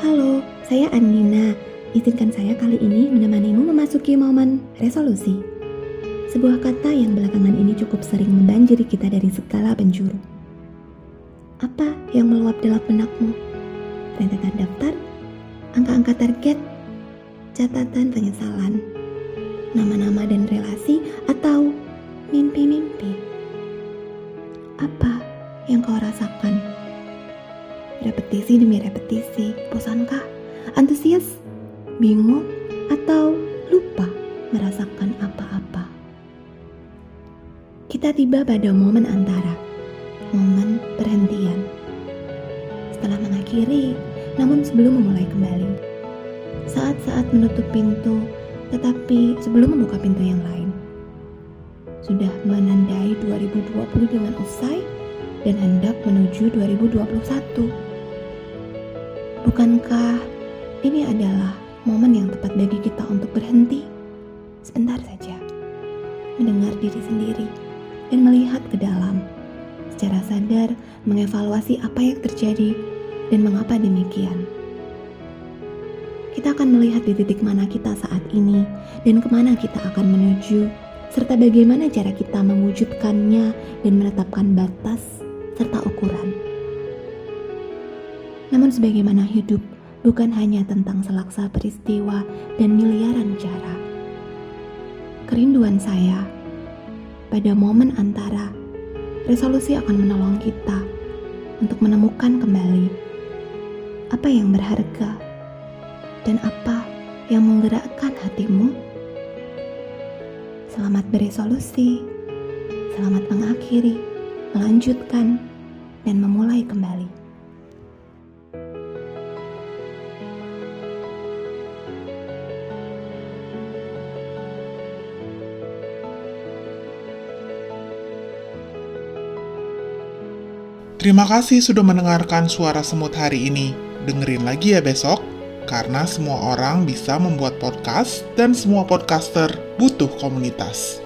Halo, saya Andina. Izinkan saya kali ini menemanimu memasuki momen resolusi. Sebuah kata yang belakangan ini cukup sering membanjiri kita dari segala penjuru. Apa yang meluap dalam benakmu? Rentetan daftar, angka-angka target, catatan penyesalan, nama-nama dan relasi, atau Repetisi demi repetisi, bosankah? Antusias? Bingung? Atau lupa merasakan apa-apa? Kita tiba pada momen antara, momen perhentian. Setelah mengakhiri, namun sebelum memulai kembali. Saat-saat menutup pintu, tetapi sebelum membuka pintu yang lain. Sudah menandai 2020 dengan usai dan hendak menuju 2021. Bukankah ini adalah momen yang tepat bagi kita untuk berhenti sebentar saja, mendengar diri sendiri, dan melihat ke dalam, secara sadar mengevaluasi apa yang terjadi dan mengapa demikian. Kita akan melihat di titik mana kita saat ini dan ke mana kita akan menuju, serta bagaimana cara kita mewujudkannya dan menetapkan batas serta ukuran. Namun sebagaimana hidup bukan hanya tentang selaksa peristiwa dan miliaran cara. Kerinduan saya pada momen antara resolusi akan menolong kita untuk menemukan kembali apa yang berharga dan apa yang menggerakkan hatimu. Selamat beresolusi, selamat mengakhiri, melanjutkan, dan memulai kembali. Terima kasih sudah mendengarkan suara semut hari ini. Dengerin lagi ya besok, karena semua orang bisa membuat podcast dan semua podcaster butuh komunitas.